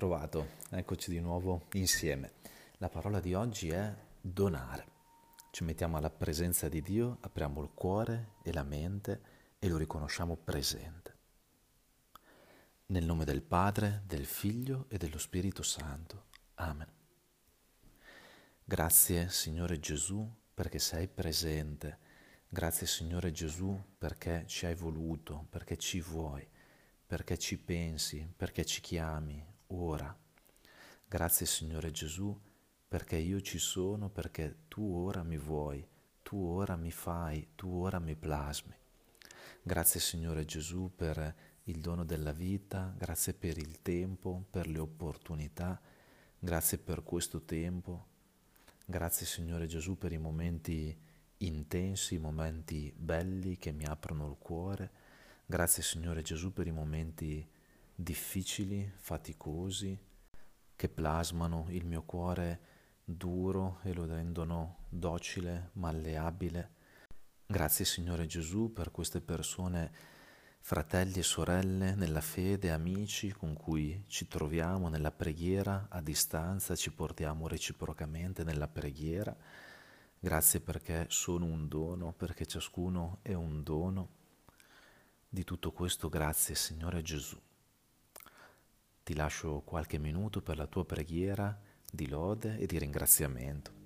trovato, eccoci di nuovo insieme. La parola di oggi è donare. Ci mettiamo alla presenza di Dio, apriamo il cuore e la mente e lo riconosciamo presente. Nel nome del Padre, del Figlio e dello Spirito Santo. Amen. Grazie Signore Gesù perché sei presente. Grazie Signore Gesù perché ci hai voluto, perché ci vuoi perché ci pensi, perché ci chiami ora. Grazie Signore Gesù perché io ci sono, perché tu ora mi vuoi, tu ora mi fai, tu ora mi plasmi. Grazie Signore Gesù per il dono della vita, grazie per il tempo, per le opportunità, grazie per questo tempo, grazie Signore Gesù per i momenti intensi, i momenti belli che mi aprono il cuore, Grazie Signore Gesù per i momenti difficili, faticosi, che plasmano il mio cuore duro e lo rendono docile, malleabile. Grazie Signore Gesù per queste persone, fratelli e sorelle nella fede, amici con cui ci troviamo nella preghiera a distanza, ci portiamo reciprocamente nella preghiera. Grazie perché sono un dono, perché ciascuno è un dono. Di tutto questo grazie Signore Gesù. Ti lascio qualche minuto per la tua preghiera di lode e di ringraziamento.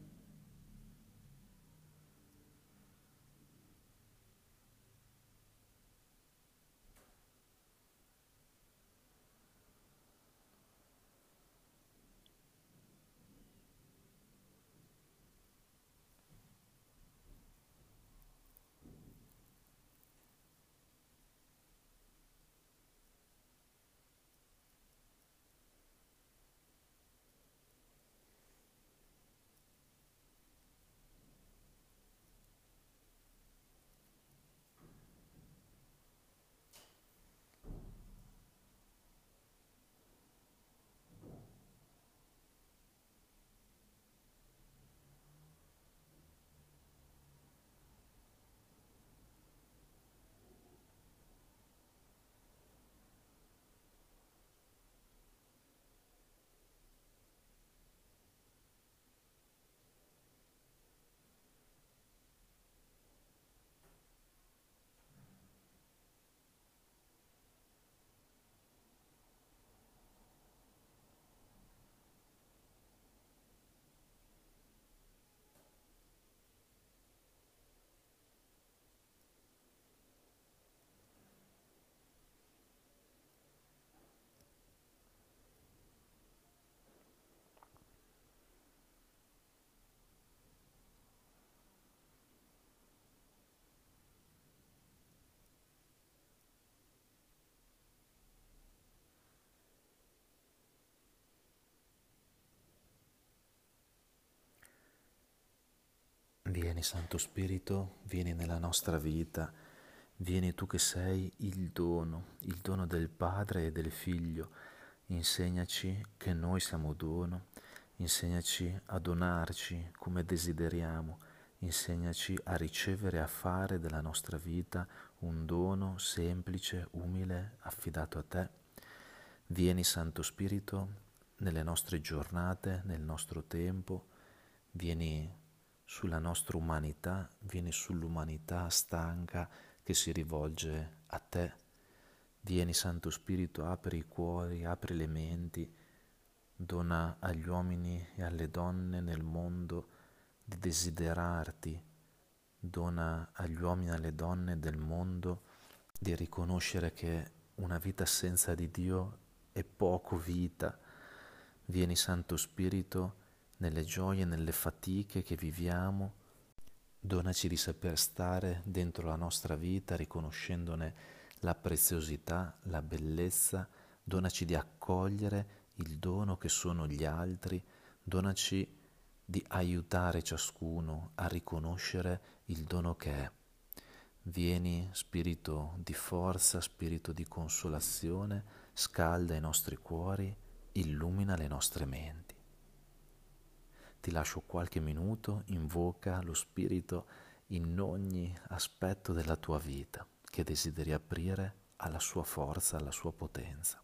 Vieni Santo Spirito, vieni nella nostra vita, vieni tu che sei il dono, il dono del Padre e del Figlio. Insegnaci che noi siamo dono, insegnaci a donarci come desideriamo, insegnaci a ricevere e a fare della nostra vita un dono semplice, umile, affidato a te. Vieni Santo Spirito nelle nostre giornate, nel nostro tempo, vieni sulla nostra umanità, vieni sull'umanità stanca che si rivolge a te. Vieni Santo Spirito, apri i cuori, apri le menti, dona agli uomini e alle donne nel mondo di desiderarti, dona agli uomini e alle donne del mondo di riconoscere che una vita senza di Dio è poco vita. Vieni Santo Spirito, nelle gioie, nelle fatiche che viviamo. Donaci di saper stare dentro la nostra vita riconoscendone la preziosità, la bellezza, donaci di accogliere il dono che sono gli altri, donaci di aiutare ciascuno a riconoscere il dono che è. Vieni, spirito di forza, spirito di consolazione, scalda i nostri cuori, illumina le nostre menti. Ti lascio qualche minuto, invoca lo Spirito in ogni aspetto della tua vita che desideri aprire alla sua forza, alla sua potenza.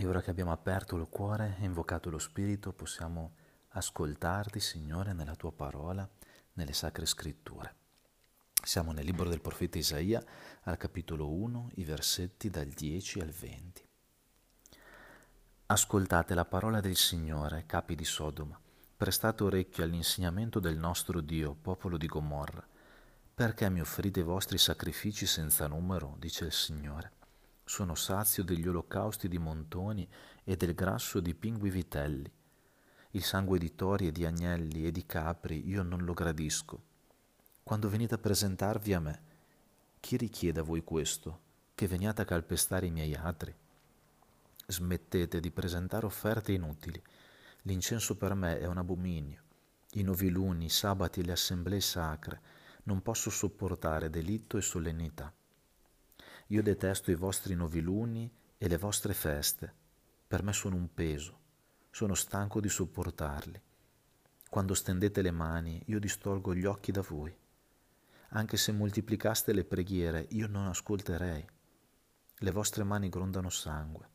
E ora che abbiamo aperto il cuore e invocato lo Spirito, possiamo ascoltarti, Signore, nella tua parola, nelle sacre scritture. Siamo nel libro del profeta Isaia, al capitolo 1, i versetti dal 10 al 20. Ascoltate la parola del Signore, capi di Sodoma. Prestate orecchio all'insegnamento del nostro Dio, popolo di Gomorra. Perché mi offrite i vostri sacrifici senza numero, dice il Signore sono sazio degli olocausti di montoni e del grasso di pingui vitelli. Il sangue di tori e di agnelli e di capri io non lo gradisco. Quando venite a presentarvi a me, chi richiede a voi questo, che veniate a calpestare i miei atri? Smettete di presentare offerte inutili. L'incenso per me è un abominio. I noviluni, i sabati e le assemblee sacre. Non posso sopportare delitto e solennità. Io detesto i vostri noviluni e le vostre feste. Per me sono un peso. Sono stanco di sopportarli. Quando stendete le mani, io distolgo gli occhi da voi. Anche se moltiplicaste le preghiere, io non ascolterei. Le vostre mani grondano sangue.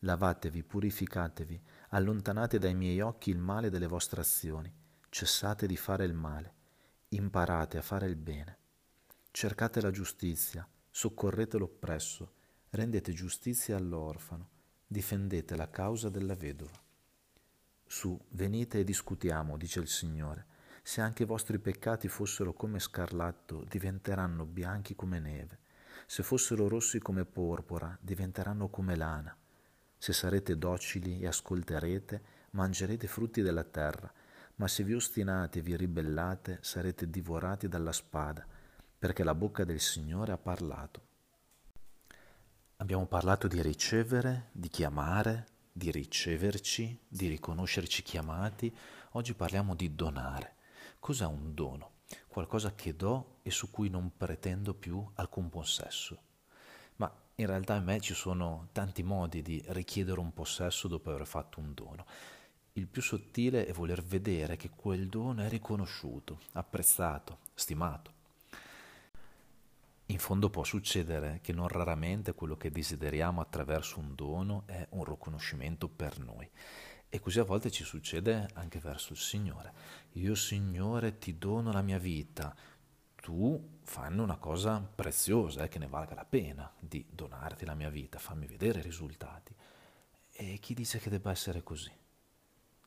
Lavatevi, purificatevi, allontanate dai miei occhi il male delle vostre azioni. Cessate di fare il male. Imparate a fare il bene. Cercate la giustizia soccorrete l'oppresso, rendete giustizia all'orfano, difendete la causa della vedova. Su, venite e discutiamo, dice il Signore. Se anche i vostri peccati fossero come scarlatto, diventeranno bianchi come neve. Se fossero rossi come porpora, diventeranno come lana. Se sarete docili e ascolterete, mangerete frutti della terra. Ma se vi ostinate e vi ribellate, sarete divorati dalla spada perché la bocca del Signore ha parlato. Abbiamo parlato di ricevere, di chiamare, di riceverci, di riconoscerci chiamati. Oggi parliamo di donare. Cos'è un dono? Qualcosa che do e su cui non pretendo più alcun possesso. Ma in realtà in me ci sono tanti modi di richiedere un possesso dopo aver fatto un dono. Il più sottile è voler vedere che quel dono è riconosciuto, apprezzato, stimato. In fondo può succedere che non raramente quello che desideriamo attraverso un dono è un riconoscimento per noi. E così a volte ci succede anche verso il Signore. Io Signore ti dono la mia vita, tu fanno una cosa preziosa, eh, che ne valga la pena di donarti la mia vita, fammi vedere i risultati. E chi dice che debba essere così?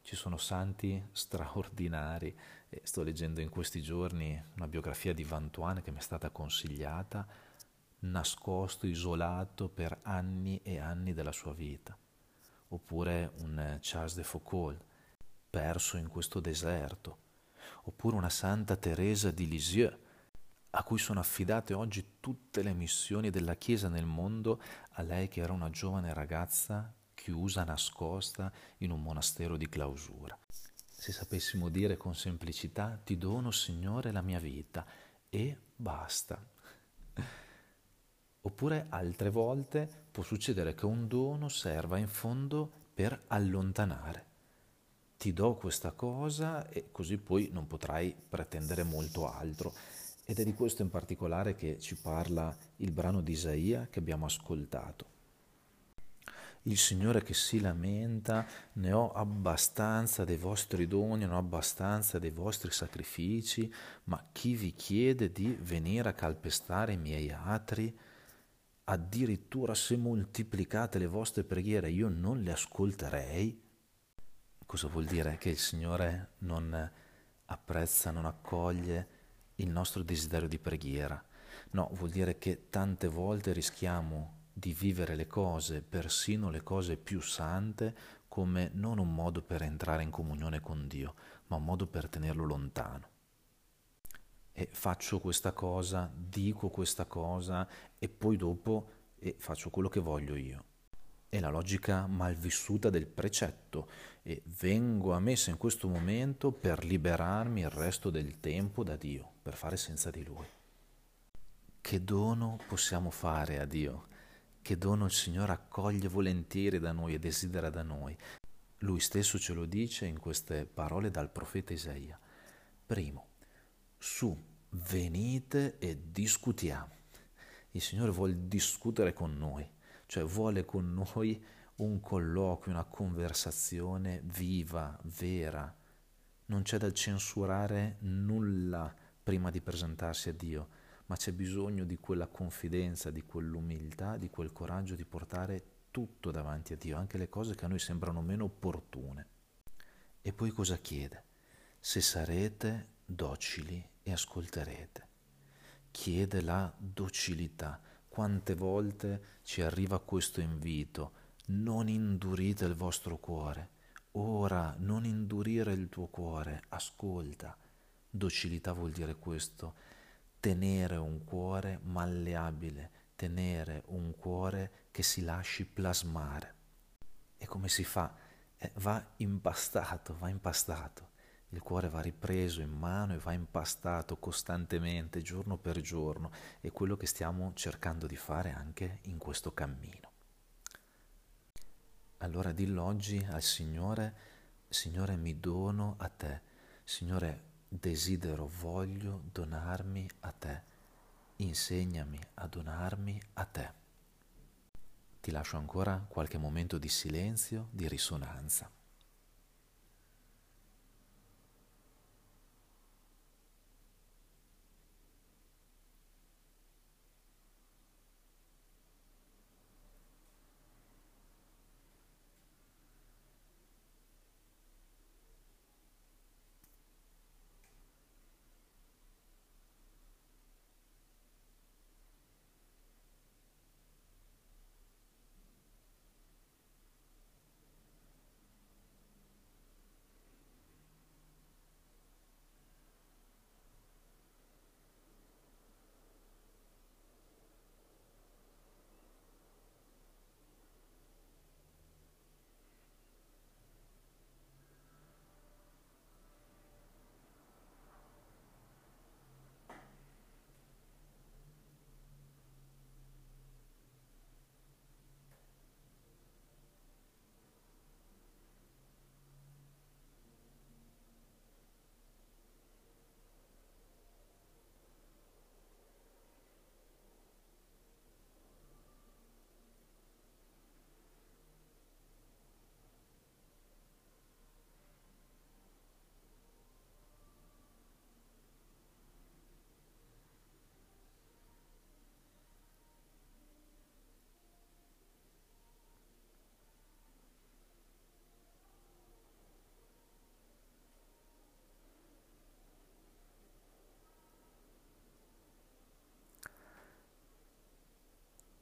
Ci sono santi straordinari sto leggendo in questi giorni una biografia di Vantuane che mi è stata consigliata, nascosto, isolato per anni e anni della sua vita. Oppure un Charles de Foucault, perso in questo deserto. Oppure una Santa Teresa di Lisieux, a cui sono affidate oggi tutte le missioni della Chiesa nel mondo, a lei che era una giovane ragazza chiusa, nascosta in un monastero di clausura se sapessimo dire con semplicità ti dono Signore la mia vita e basta. Oppure altre volte può succedere che un dono serva in fondo per allontanare. Ti do questa cosa e così poi non potrai pretendere molto altro. Ed è di questo in particolare che ci parla il brano di Isaia che abbiamo ascoltato il Signore che si lamenta, ne ho abbastanza dei vostri doni, ne ho abbastanza dei vostri sacrifici, ma chi vi chiede di venire a calpestare i miei atri, addirittura se moltiplicate le vostre preghiere io non le ascolterei? Cosa vuol dire? Che il Signore non apprezza, non accoglie il nostro desiderio di preghiera. No, vuol dire che tante volte rischiamo di vivere le cose, persino le cose più sante, come non un modo per entrare in comunione con Dio, ma un modo per tenerlo lontano. E faccio questa cosa, dico questa cosa e poi dopo e faccio quello che voglio io. È la logica malvissuta del precetto e vengo a messa in questo momento per liberarmi il resto del tempo da Dio, per fare senza di Lui. Che dono possiamo fare a Dio? Che dono il Signore accoglie volentieri da noi e desidera da noi. Lui stesso ce lo dice in queste parole dal profeta Isaia. Primo, su, venite e discutiamo. Il Signore vuole discutere con noi, cioè vuole con noi un colloquio, una conversazione viva, vera. Non c'è da censurare nulla prima di presentarsi a Dio, ma c'è bisogno di quella confidenza, di quell'umiltà, di quel coraggio di portare tutto davanti a Dio, anche le cose che a noi sembrano meno opportune. E poi cosa chiede? Se sarete docili e ascolterete. Chiede la docilità. Quante volte ci arriva questo invito? non indurite il vostro cuore. Ora non indurire il tuo cuore, ascolta. Docilità vuol dire questo, tenere un cuore malleabile, tenere un cuore che si lasci plasmare. E come si fa? Eh, va impastato, va impastato. Il cuore va ripreso in mano e va impastato costantemente, giorno per giorno. È quello che stiamo cercando di fare anche in questo cammino. Allora dillo oggi al Signore, Signore mi dono a te, Signore desidero, voglio donarmi a te, insegnami a donarmi a te. Ti lascio ancora qualche momento di silenzio, di risonanza.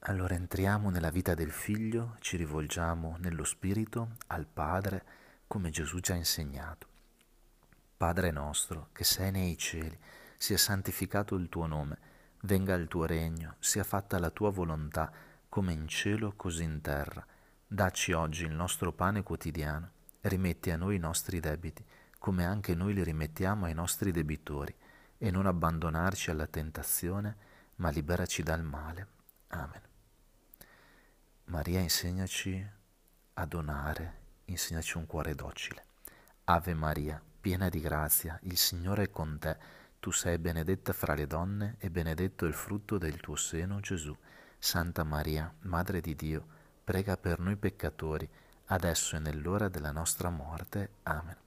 Allora entriamo nella vita del Figlio, ci rivolgiamo nello Spirito al Padre come Gesù ci ha insegnato. Padre nostro, che sei nei cieli, sia santificato il tuo nome, venga il tuo regno, sia fatta la tua volontà, come in cielo così in terra. Dacci oggi il nostro pane quotidiano, rimetti a noi i nostri debiti, come anche noi li rimettiamo ai nostri debitori, e non abbandonarci alla tentazione, ma liberaci dal male. Amen. Maria insegnaci a donare, insegnaci un cuore docile. Ave Maria, piena di grazia, il Signore è con te. Tu sei benedetta fra le donne e benedetto il frutto del tuo seno, Gesù. Santa Maria, Madre di Dio, prega per noi peccatori, adesso e nell'ora della nostra morte. Amen.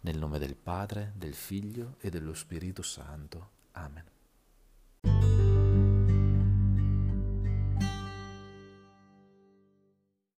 Nel nome del Padre, del Figlio e dello Spirito Santo. Amen.